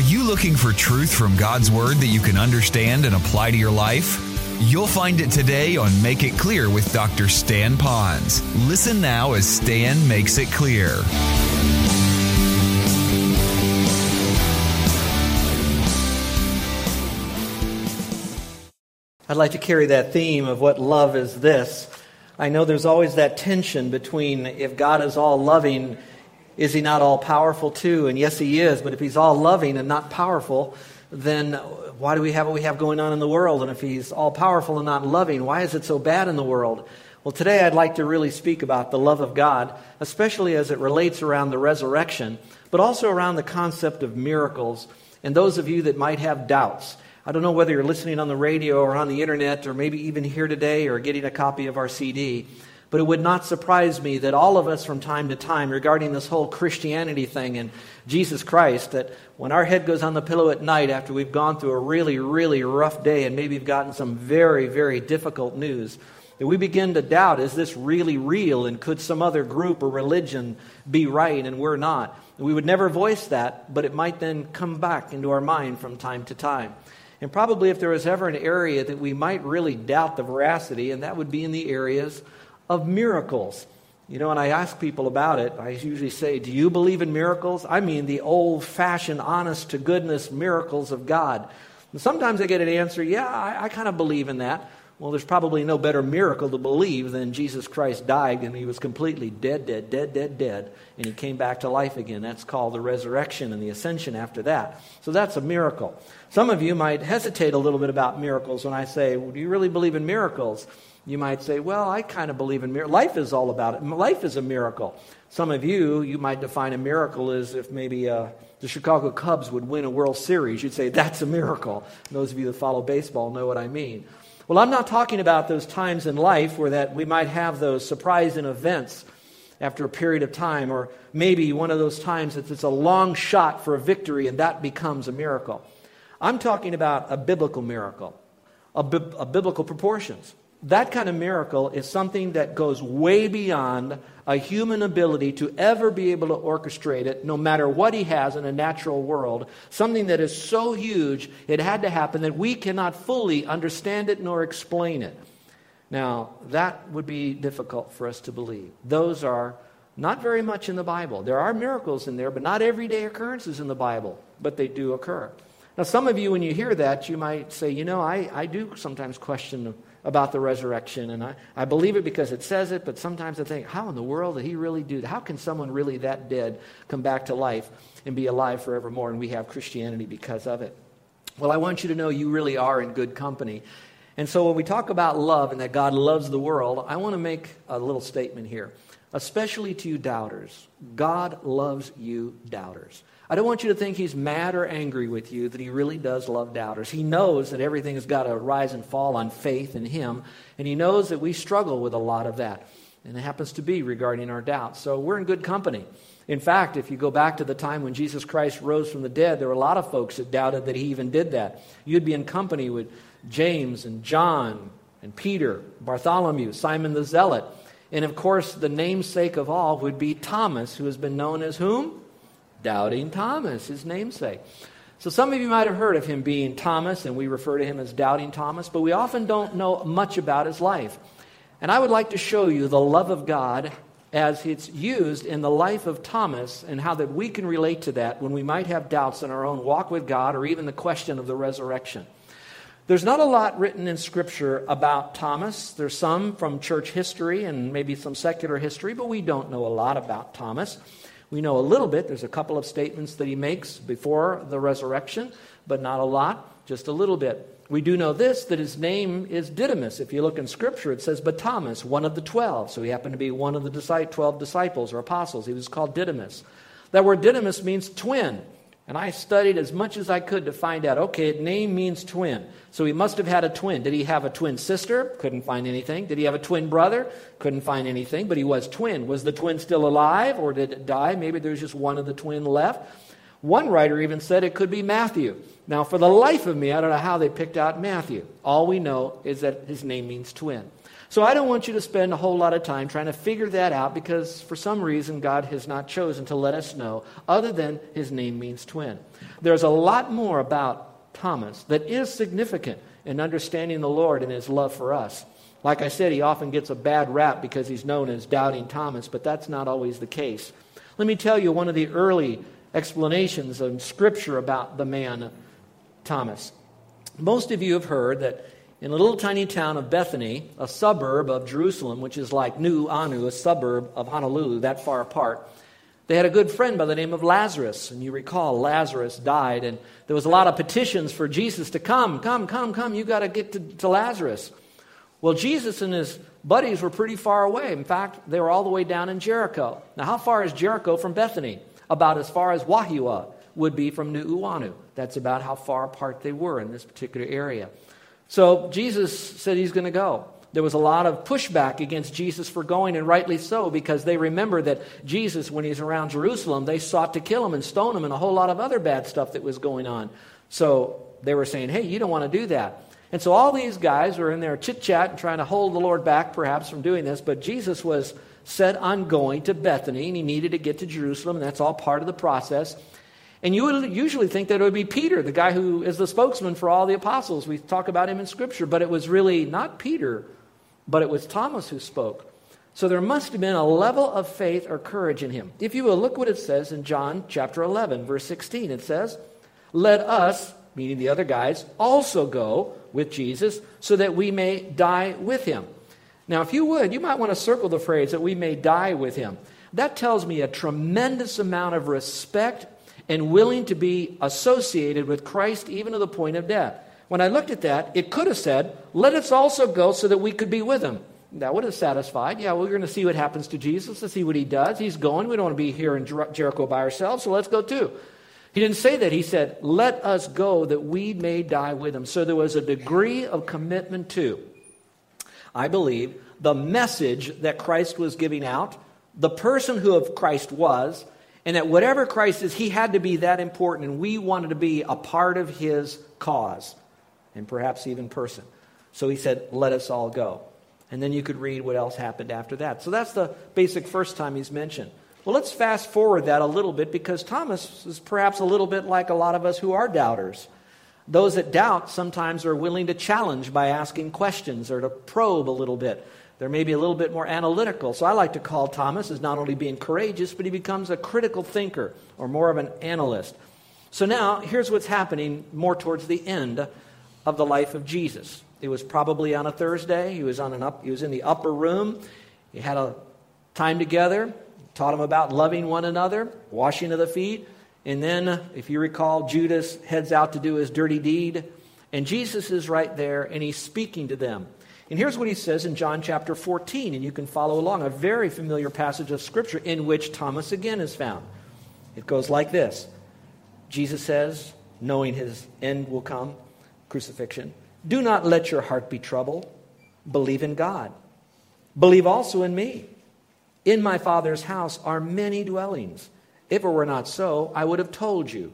Are you looking for truth from God's Word that you can understand and apply to your life? You'll find it today on Make It Clear with Dr. Stan Ponz. Listen now as Stan makes it clear. I'd like to carry that theme of what love is this. I know there's always that tension between if God is all loving, is he not all powerful too? And yes, he is, but if he's all loving and not powerful, then why do we have what we have going on in the world? And if he's all powerful and not loving, why is it so bad in the world? Well, today I'd like to really speak about the love of God, especially as it relates around the resurrection, but also around the concept of miracles. And those of you that might have doubts, I don't know whether you're listening on the radio or on the internet or maybe even here today or getting a copy of our CD, but it would not surprise me that all of us from time to time regarding this whole Christianity thing and Jesus Christ, that when our head goes on the pillow at night after we've gone through a really, really rough day and maybe we've gotten some very, very difficult news, that we begin to doubt is this really real and could some other group or religion be right and we're not? We would never voice that, but it might then come back into our mind from time to time. And probably if there was ever an area that we might really doubt the veracity, and that would be in the areas of miracles. You know, when I ask people about it, I usually say, Do you believe in miracles? I mean the old fashioned, honest to goodness miracles of God. And sometimes I get an answer, Yeah, I, I kind of believe in that. Well, there's probably no better miracle to believe than Jesus Christ died and he was completely dead, dead, dead, dead, dead, and he came back to life again. That's called the resurrection and the ascension after that. So that's a miracle. Some of you might hesitate a little bit about miracles when I say, well, Do you really believe in miracles? You might say, Well, I kind of believe in miracles. Life is all about it. Life is a miracle. Some of you, you might define a miracle as if maybe uh, the Chicago Cubs would win a World Series. You'd say, That's a miracle. And those of you that follow baseball know what I mean. Well, I'm not talking about those times in life where that we might have those surprising events after a period of time, or maybe one of those times that it's a long shot for a victory and that becomes a miracle. I'm talking about a biblical miracle, a, bi- a biblical proportions. That kind of miracle is something that goes way beyond a human ability to ever be able to orchestrate it, no matter what he has in a natural world. Something that is so huge, it had to happen that we cannot fully understand it nor explain it. Now, that would be difficult for us to believe. Those are not very much in the Bible. There are miracles in there, but not everyday occurrences in the Bible, but they do occur. Now, some of you, when you hear that, you might say, you know, I, I do sometimes question about the resurrection. And I, I believe it because it says it, but sometimes I think, how in the world did he really do that? How can someone really that dead come back to life and be alive forevermore? And we have Christianity because of it. Well, I want you to know you really are in good company. And so when we talk about love and that God loves the world, I want to make a little statement here, especially to you doubters. God loves you doubters. I don't want you to think he's mad or angry with you, that he really does love doubters. He knows that everything has got to rise and fall on faith in him, and he knows that we struggle with a lot of that. And it happens to be regarding our doubts. So we're in good company. In fact, if you go back to the time when Jesus Christ rose from the dead, there were a lot of folks that doubted that he even did that. You'd be in company with James and John and Peter, Bartholomew, Simon the Zealot. And of course, the namesake of all would be Thomas, who has been known as whom? Doubting Thomas, his namesake. So some of you might have heard of him being Thomas, and we refer to him as Doubting Thomas, but we often don't know much about his life. And I would like to show you the love of God as it's used in the life of Thomas and how that we can relate to that when we might have doubts in our own walk with God or even the question of the resurrection. There's not a lot written in Scripture about Thomas. There's some from church history and maybe some secular history, but we don't know a lot about Thomas. We know a little bit. There's a couple of statements that he makes before the resurrection, but not a lot, just a little bit. We do know this that his name is Didymus. If you look in Scripture, it says, but Thomas, one of the twelve. So he happened to be one of the twelve disciples or apostles. He was called Didymus. That word Didymus means twin. And I studied as much as I could to find out okay, name means twin. So he must have had a twin. Did he have a twin sister? Couldn't find anything. Did he have a twin brother? Couldn't find anything. But he was twin. Was the twin still alive or did it die? Maybe there's just one of the twin left. One writer even said it could be Matthew. Now, for the life of me, I don't know how they picked out Matthew. All we know is that his name means twin. So I don't want you to spend a whole lot of time trying to figure that out because for some reason God has not chosen to let us know, other than his name means twin. There's a lot more about Thomas that is significant in understanding the Lord and his love for us. Like I said, he often gets a bad rap because he's known as Doubting Thomas, but that's not always the case. Let me tell you one of the early explanations in Scripture about the man Thomas. Most of you have heard that in a little tiny town of Bethany, a suburb of Jerusalem, which is like Nu'uanu, a suburb of Honolulu, that far apart, they had a good friend by the name of Lazarus. And you recall, Lazarus died, and there was a lot of petitions for Jesus to come, come, come, come, you got to get to Lazarus. Well, Jesus and his buddies were pretty far away. In fact, they were all the way down in Jericho. Now, how far is Jericho from Bethany? About as far as Wahiawa would be from Nu'uanu. That's about how far apart they were in this particular area. So Jesus said he's going to go. There was a lot of pushback against Jesus for going, and rightly so, because they remember that Jesus, when he's around Jerusalem, they sought to kill him and stone him and a whole lot of other bad stuff that was going on. So they were saying, hey, you don't want to do that. And so all these guys were in there chit chat and trying to hold the Lord back, perhaps, from doing this, but Jesus was set on going to Bethany, and he needed to get to Jerusalem, and that's all part of the process. And you would usually think that it would be Peter, the guy who is the spokesman for all the apostles. We talk about him in Scripture, but it was really not Peter, but it was Thomas who spoke. So there must have been a level of faith or courage in him. If you will, look what it says in John chapter 11, verse 16. It says, Let us, meaning the other guys, also go with Jesus so that we may die with him. Now, if you would, you might want to circle the phrase that we may die with him. That tells me a tremendous amount of respect and willing to be associated with Christ even to the point of death. When I looked at that, it could have said, Let us also go so that we could be with him. That would have satisfied. Yeah, we're going to see what happens to Jesus, let's see what he does. He's going. We don't want to be here in Jericho by ourselves, so let's go too. He didn't say that. He said, Let us go that we may die with him. So there was a degree of commitment to, I believe, the message that Christ was giving out, the person who of Christ was, and that whatever Christ is, he had to be that important, and we wanted to be a part of his cause, and perhaps even person. So he said, Let us all go. And then you could read what else happened after that. So that's the basic first time he's mentioned. Well, let's fast forward that a little bit because Thomas is perhaps a little bit like a lot of us who are doubters. Those that doubt sometimes are willing to challenge by asking questions or to probe a little bit. They're maybe a little bit more analytical. So I like to call Thomas as not only being courageous, but he becomes a critical thinker or more of an analyst. So now, here's what's happening more towards the end of the life of Jesus. It was probably on a Thursday. He was, on an up, he was in the upper room. He had a time together, taught him about loving one another, washing of the feet. And then, if you recall, Judas heads out to do his dirty deed. And Jesus is right there and he's speaking to them. And here's what he says in John chapter 14, and you can follow along, a very familiar passage of Scripture in which Thomas again is found. It goes like this Jesus says, knowing his end will come, crucifixion, do not let your heart be troubled. Believe in God. Believe also in me. In my Father's house are many dwellings. If it were not so, I would have told you.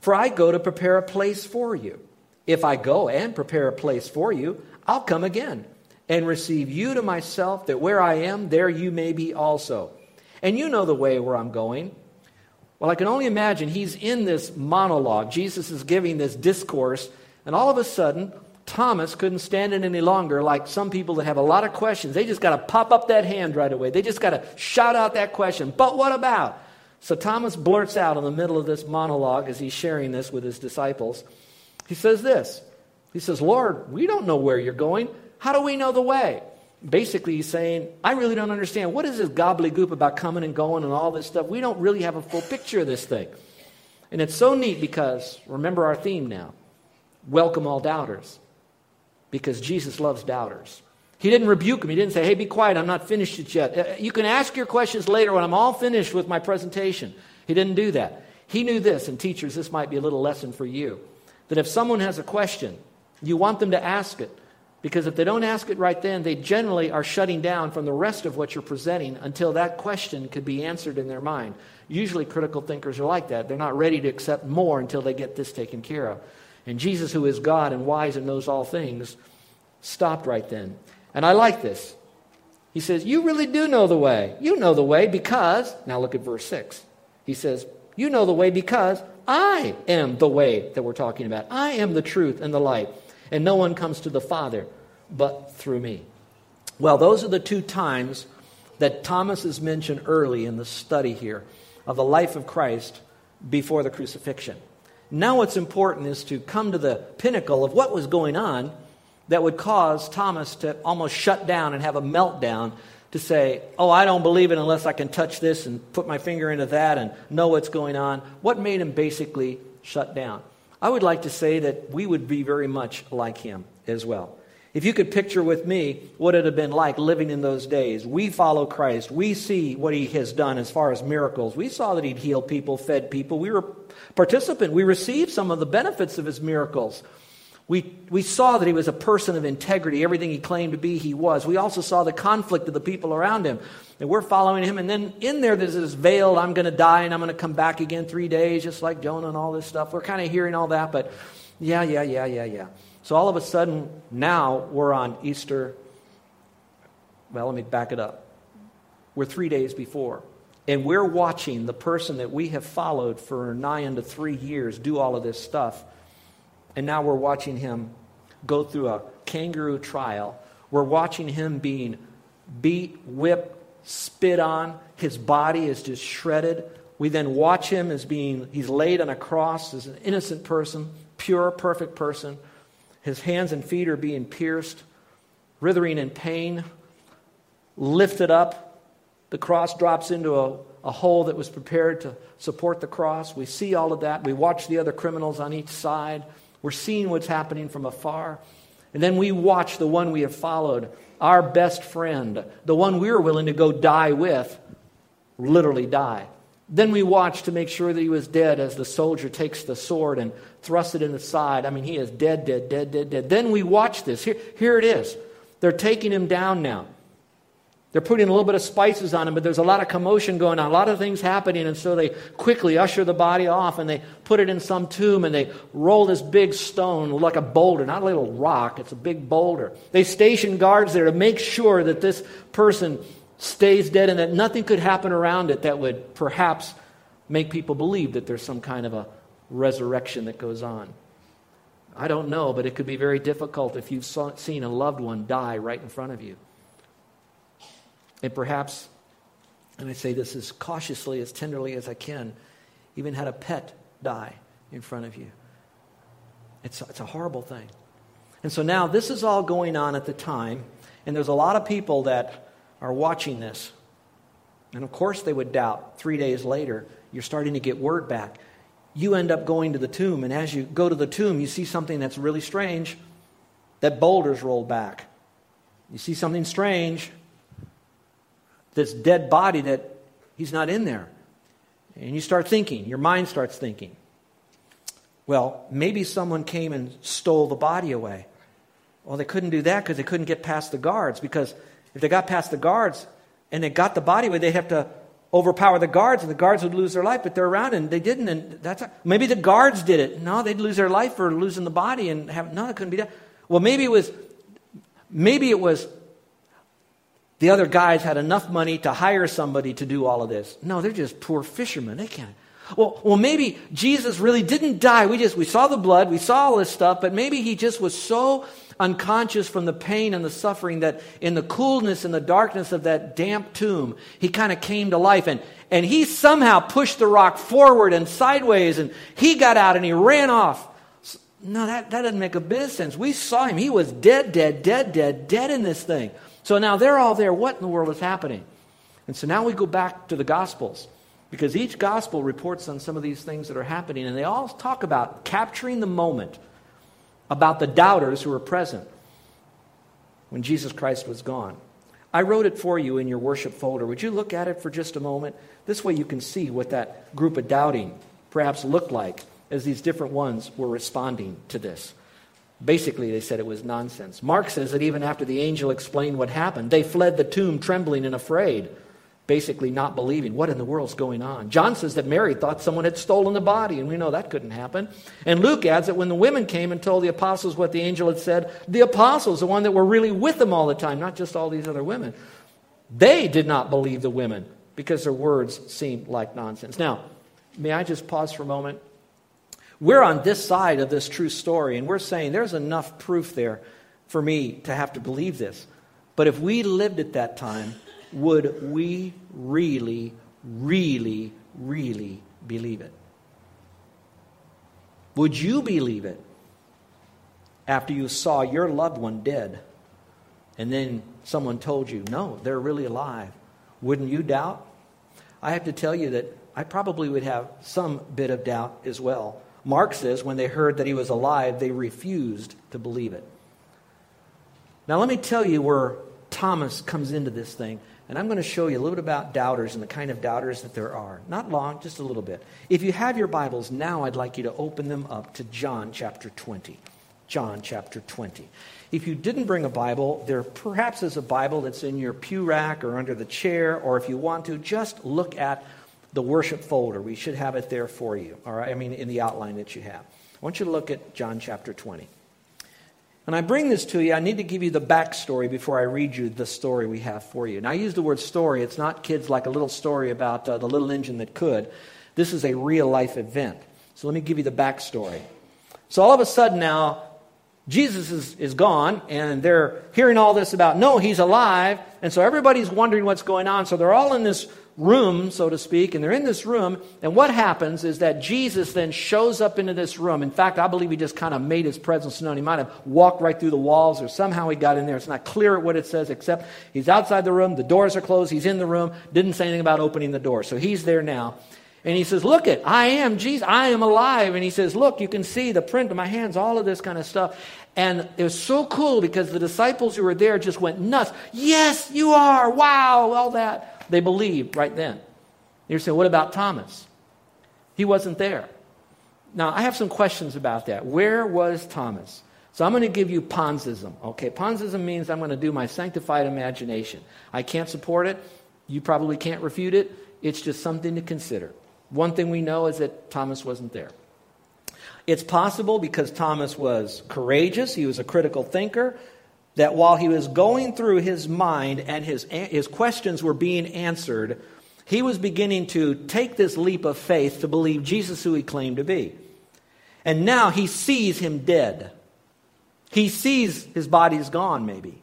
For I go to prepare a place for you. If I go and prepare a place for you, I'll come again and receive you to myself, that where I am, there you may be also. And you know the way where I'm going. Well, I can only imagine he's in this monologue. Jesus is giving this discourse, and all of a sudden, Thomas couldn't stand it any longer, like some people that have a lot of questions. They just got to pop up that hand right away. They just got to shout out that question. But what about? So Thomas blurts out in the middle of this monologue as he's sharing this with his disciples. He says this he says, Lord, we don't know where you're going. How do we know the way? Basically, he's saying, I really don't understand. What is this gobbledygook about coming and going and all this stuff? We don't really have a full picture of this thing. And it's so neat because, remember our theme now welcome all doubters. Because Jesus loves doubters. He didn't rebuke him. He didn't say, hey, be quiet, I'm not finished it yet. Uh, you can ask your questions later when I'm all finished with my presentation. He didn't do that. He knew this, and teachers, this might be a little lesson for you. That if someone has a question, you want them to ask it. Because if they don't ask it right then, they generally are shutting down from the rest of what you're presenting until that question could be answered in their mind. Usually, critical thinkers are like that. They're not ready to accept more until they get this taken care of. And Jesus, who is God and wise and knows all things, stopped right then. And I like this. He says, You really do know the way. You know the way because, now look at verse 6. He says, You know the way because I am the way that we're talking about. I am the truth and the light. And no one comes to the Father but through me. Well, those are the two times that Thomas is mentioned early in the study here of the life of Christ before the crucifixion. Now, what's important is to come to the pinnacle of what was going on that would cause Thomas to almost shut down and have a meltdown to say, Oh, I don't believe it unless I can touch this and put my finger into that and know what's going on. What made him basically shut down? I would like to say that we would be very much like him as well. If you could picture with me what it had been like living in those days, we follow Christ. We see what he has done as far as miracles. We saw that he'd healed people, fed people. We were participant. We received some of the benefits of his miracles. We, we saw that he was a person of integrity. Everything he claimed to be, he was. We also saw the conflict of the people around him. And we're following him. And then in there, there's this veiled, I'm going to die and I'm going to come back again three days, just like Jonah and all this stuff. We're kind of hearing all that, but yeah, yeah, yeah, yeah, yeah. So all of a sudden, now we're on Easter. Well, let me back it up. We're three days before. And we're watching the person that we have followed for nigh into three years do all of this stuff. And now we're watching him go through a kangaroo trial. We're watching him being beat, whipped, spit on. His body is just shredded. We then watch him as being, he's laid on a cross as an innocent person, pure, perfect person. His hands and feet are being pierced, writhing in pain, lifted up. The cross drops into a, a hole that was prepared to support the cross. We see all of that. We watch the other criminals on each side. We're seeing what's happening from afar. And then we watch the one we have followed, our best friend, the one we were willing to go die with, literally die. Then we watch to make sure that he was dead as the soldier takes the sword and thrusts it in the side. I mean, he is dead, dead, dead, dead, dead. Then we watch this. Here, here it is. They're taking him down now. They're putting a little bit of spices on him, but there's a lot of commotion going on, a lot of things happening, and so they quickly usher the body off and they put it in some tomb and they roll this big stone like a boulder, not a little rock, it's a big boulder. They station guards there to make sure that this person stays dead and that nothing could happen around it that would perhaps make people believe that there's some kind of a resurrection that goes on. I don't know, but it could be very difficult if you've seen a loved one die right in front of you. And perhaps, and I say this as cautiously, as tenderly as I can, even had a pet die in front of you. It's, it's a horrible thing. And so now this is all going on at the time, and there's a lot of people that are watching this. And of course, they would doubt. Three days later, you're starting to get word back. You end up going to the tomb, and as you go to the tomb, you see something that's really strange. That boulder's rolled back. You see something strange. This dead body that he's not in there. And you start thinking, your mind starts thinking, well, maybe someone came and stole the body away. Well, they couldn't do that because they couldn't get past the guards because if they got past the guards and they got the body away, they'd have to overpower the guards, and the guards would lose their life. But they're around, and they didn't. And that's maybe the guards did it. No, they'd lose their life for losing the body, and have no, it couldn't be done. Well, maybe it was, maybe it was. The other guys had enough money to hire somebody to do all of this. No, they're just poor fishermen. They can't. Well, well, maybe Jesus really didn't die. We just we saw the blood, we saw all this stuff, but maybe he just was so unconscious from the pain and the suffering that in the coolness and the darkness of that damp tomb, he kind of came to life and and he somehow pushed the rock forward and sideways and he got out and he ran off. No, that, that doesn't make a bit of sense. We saw him. He was dead, dead, dead, dead, dead in this thing. So now they're all there. What in the world is happening? And so now we go back to the Gospels. Because each gospel reports on some of these things that are happening, and they all talk about capturing the moment about the doubters who were present when Jesus Christ was gone. I wrote it for you in your worship folder. Would you look at it for just a moment? This way you can see what that group of doubting perhaps looked like as these different ones were responding to this. Basically, they said it was nonsense. Mark says that even after the angel explained what happened, they fled the tomb trembling and afraid. basically not believing. What in the world's going on? John says that Mary thought someone had stolen the body, and we know that couldn't happen. And Luke adds that when the women came and told the apostles what the angel had said, the apostles, the one that were really with them all the time, not just all these other women, they did not believe the women because their words seemed like nonsense. Now, may I just pause for a moment? We're on this side of this true story, and we're saying there's enough proof there for me to have to believe this. But if we lived at that time, would we really, really, really believe it? Would you believe it after you saw your loved one dead and then someone told you, no, they're really alive? Wouldn't you doubt? I have to tell you that I probably would have some bit of doubt as well. Mark says when they heard that he was alive, they refused to believe it. Now, let me tell you where Thomas comes into this thing. And I'm going to show you a little bit about doubters and the kind of doubters that there are. Not long, just a little bit. If you have your Bibles now, I'd like you to open them up to John chapter 20. John chapter 20. If you didn't bring a Bible, there perhaps is a Bible that's in your pew rack or under the chair, or if you want to, just look at the worship folder. We should have it there for you, all right? I mean, in the outline that you have. I want you to look at John chapter 20. And I bring this to you, I need to give you the backstory before I read you the story we have for you. And I use the word story, it's not kids like a little story about uh, the little engine that could. This is a real life event. So let me give you the backstory. So all of a sudden now, Jesus is, is gone, and they're hearing all this about, no, he's alive. And so everybody's wondering what's going on. So they're all in this room, so to speak, and they're in this room. And what happens is that Jesus then shows up into this room. In fact, I believe he just kind of made his presence known. He might have walked right through the walls, or somehow he got in there. It's not clear what it says, except he's outside the room, the doors are closed, he's in the room, didn't say anything about opening the door. So he's there now. And he says, Look it, I am Jesus, I am alive. And he says, Look, you can see the print of my hands, all of this kind of stuff. And it was so cool because the disciples who were there just went nuts. Yes, you are. Wow, all that. They believed right then. You're saying, what about Thomas? He wasn't there. Now, I have some questions about that. Where was Thomas? So I'm going to give you Ponzism. Okay, Ponzism means I'm going to do my sanctified imagination. I can't support it. You probably can't refute it. It's just something to consider. One thing we know is that Thomas wasn't there. It's possible because Thomas was courageous, he was a critical thinker, that while he was going through his mind and his, his questions were being answered, he was beginning to take this leap of faith to believe Jesus who he claimed to be. And now he sees him dead. He sees his body's gone, maybe.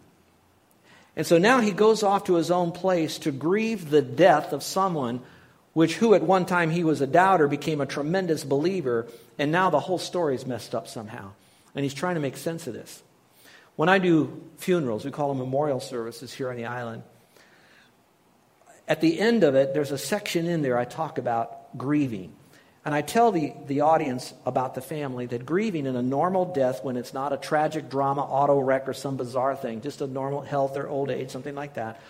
And so now he goes off to his own place to grieve the death of someone which who at one time he was a doubter became a tremendous believer, and now the whole story is messed up somehow. And he's trying to make sense of this. When I do funerals, we call them memorial services here on the island. At the end of it, there's a section in there I talk about grieving. And I tell the, the audience about the family that grieving in a normal death, when it's not a tragic drama, auto wreck, or some bizarre thing, just a normal health or old age, something like that,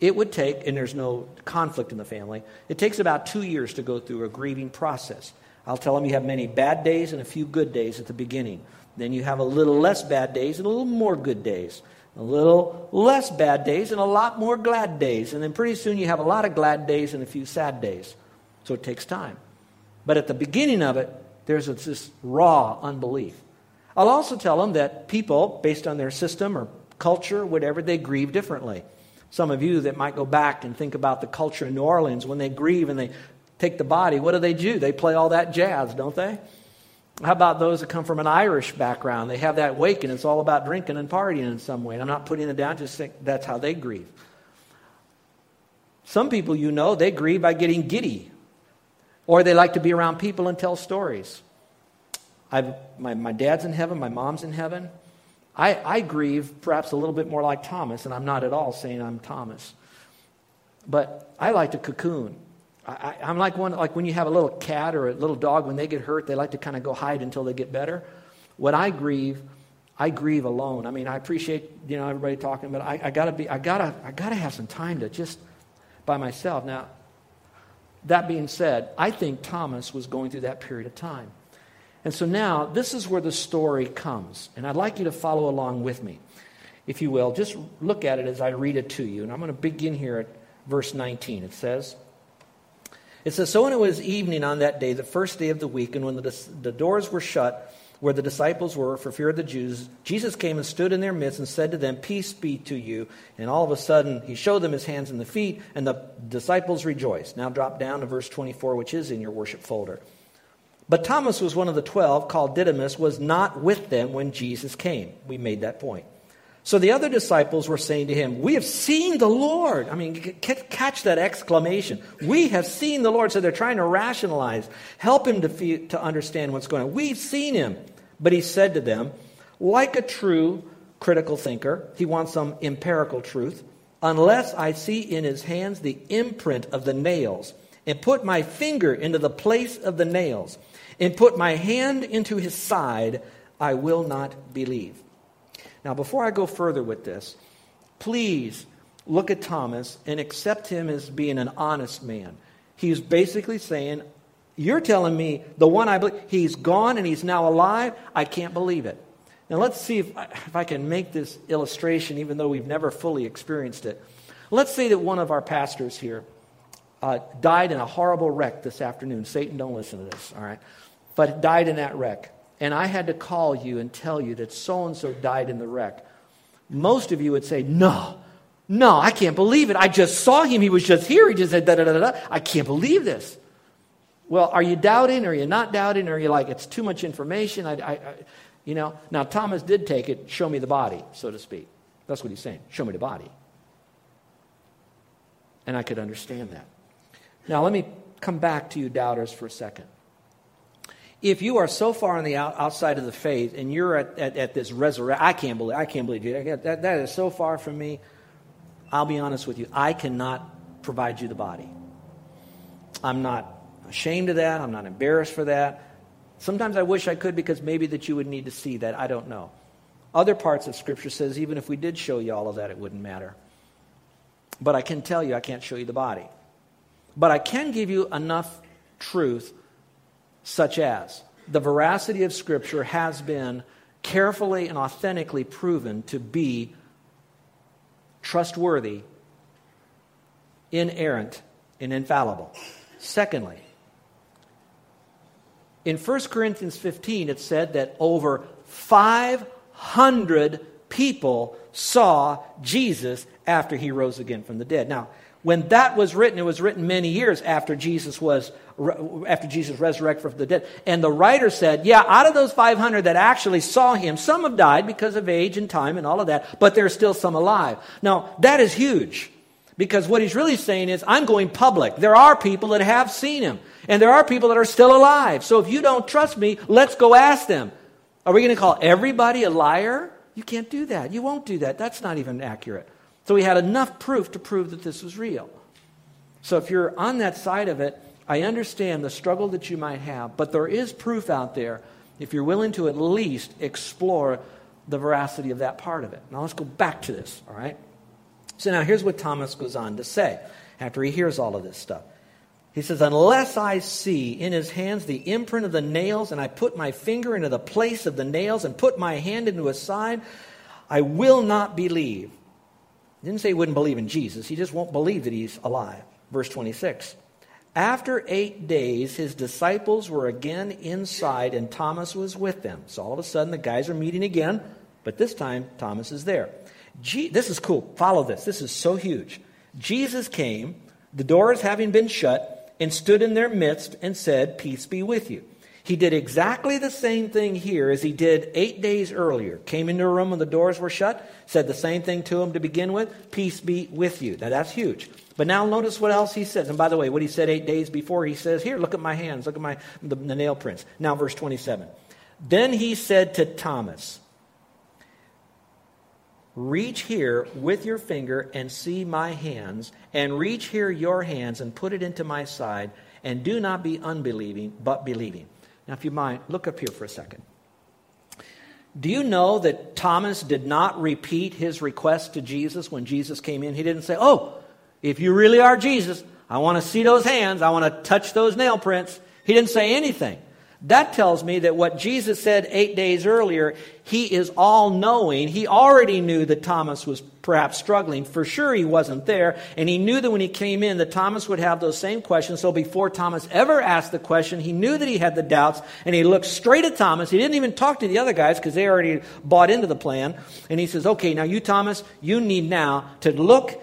it would take, and there's no conflict in the family, it takes about two years to go through a grieving process. I'll tell them you have many bad days and a few good days at the beginning. Then you have a little less bad days and a little more good days. A little less bad days and a lot more glad days. And then pretty soon you have a lot of glad days and a few sad days. So it takes time. But at the beginning of it, there's this raw unbelief. I'll also tell them that people, based on their system or culture, whatever, they grieve differently. Some of you that might go back and think about the culture in New Orleans, when they grieve and they take the body, what do they do? They play all that jazz, don't they? How about those that come from an Irish background? They have that wake and it's all about drinking and partying in some way. And I'm not putting it down, just think that's how they grieve. Some people you know, they grieve by getting giddy. Or they like to be around people and tell stories. I've, my, my dad's in heaven, my mom's in heaven. I, I grieve perhaps a little bit more like Thomas, and I'm not at all saying I'm Thomas. But I like to cocoon. I, am like one like when you have a little cat or a little dog when they get hurt they like to kind of go hide until they get better. When i grieve i grieve alone. I mean i appreciate you know everybody talking but i, I gotta be i gotta i gotta have some time to just by myself. Now that being said i think thomas was going through that period of time. And so now this is where the story comes and i'd like you to follow along with me if you will. Just look at it as i read it to you and i'm going to begin here at verse 19. It says, It says, So when it was evening on that day, the first day of the week, and when the, the doors were shut, where the disciples were for fear of the Jews, Jesus came and stood in their midst and said to them, Peace be to you. And all of a sudden, he showed them his hands and the feet, and the disciples rejoiced. Now drop down to verse 24, which is in your worship folder. But Thomas was one of the twelve, called Didymus, was not with them when Jesus came. We made that point. So the other disciples were saying to him, We have seen the Lord. I mean, catch that exclamation. We have seen the Lord. So they're trying to rationalize, help him to, feel, to understand what's going on. We've seen him. But he said to them, like a true critical thinker, he wants some empirical truth, unless I see in his hands the imprint of the nails, and put my finger into the place of the nails, and put my hand into his side, I will not believe. Now, before I go further with this, please look at Thomas and accept him as being an honest man. He's basically saying, you're telling me the one I believe, he's gone and he's now alive? I can't believe it. Now, let's see if I, if I can make this illustration, even though we've never fully experienced it. Let's say that one of our pastors here uh, died in a horrible wreck this afternoon. Satan, don't listen to this, all right? But died in that wreck. And I had to call you and tell you that so and so died in the wreck. Most of you would say, No, no, I can't believe it. I just saw him. He was just here. He just said, da da da da. I can't believe this. Well, are you doubting? Or are you not doubting? Or are you like, it's too much information? I, I, I, you know, now Thomas did take it, show me the body, so to speak. That's what he's saying. Show me the body. And I could understand that. Now, let me come back to you, doubters, for a second. If you are so far on the out, outside of the faith and you're at, at, at this resurrection, I can't believe, I can't believe it. That, that is so far from me. I'll be honest with you. I cannot provide you the body. I'm not ashamed of that. I'm not embarrassed for that. Sometimes I wish I could because maybe that you would need to see that. I don't know. Other parts of Scripture says even if we did show you all of that, it wouldn't matter. But I can tell you I can't show you the body. But I can give you enough truth, such as the veracity of Scripture has been carefully and authentically proven to be trustworthy, inerrant, and infallible. Secondly, in 1 Corinthians 15, it said that over 500 people saw Jesus after he rose again from the dead. Now, when that was written, it was written many years after Jesus was after Jesus resurrected from the dead. And the writer said, yeah, out of those 500 that actually saw him, some have died because of age and time and all of that, but there's still some alive. Now, that is huge. Because what he's really saying is, I'm going public. There are people that have seen him, and there are people that are still alive. So if you don't trust me, let's go ask them. Are we going to call everybody a liar? You can't do that. You won't do that. That's not even accurate. So we had enough proof to prove that this was real. So if you're on that side of it, I understand the struggle that you might have, but there is proof out there if you're willing to at least explore the veracity of that part of it. Now let's go back to this, all right? So now here's what Thomas goes on to say after he hears all of this stuff. He says, Unless I see in his hands the imprint of the nails, and I put my finger into the place of the nails, and put my hand into his side, I will not believe. He didn't say he wouldn't believe in Jesus, he just won't believe that he's alive. Verse 26. After eight days, his disciples were again inside, and Thomas was with them. So all of a sudden, the guys are meeting again, but this time, Thomas is there. this is cool. Follow this. This is so huge. Jesus came, the doors having been shut, and stood in their midst and said, Peace be with you. He did exactly the same thing here as he did eight days earlier. Came into a room when the doors were shut, said the same thing to him to begin with Peace be with you. Now that's huge. But now notice what else he says. And by the way, what he said eight days before, he says, Here, look at my hands, look at my, the, the nail prints. Now, verse 27. Then he said to Thomas, Reach here with your finger and see my hands, and reach here your hands and put it into my side, and do not be unbelieving, but believing. Now, if you mind, look up here for a second. Do you know that Thomas did not repeat his request to Jesus when Jesus came in? He didn't say, Oh, if you really are Jesus, I want to see those hands, I want to touch those nail prints. He didn't say anything. That tells me that what Jesus said eight days earlier, he is all knowing. He already knew that Thomas was perhaps struggling. For sure, he wasn't there. And he knew that when he came in, that Thomas would have those same questions. So before Thomas ever asked the question, he knew that he had the doubts. And he looked straight at Thomas. He didn't even talk to the other guys because they already bought into the plan. And he says, Okay, now you, Thomas, you need now to look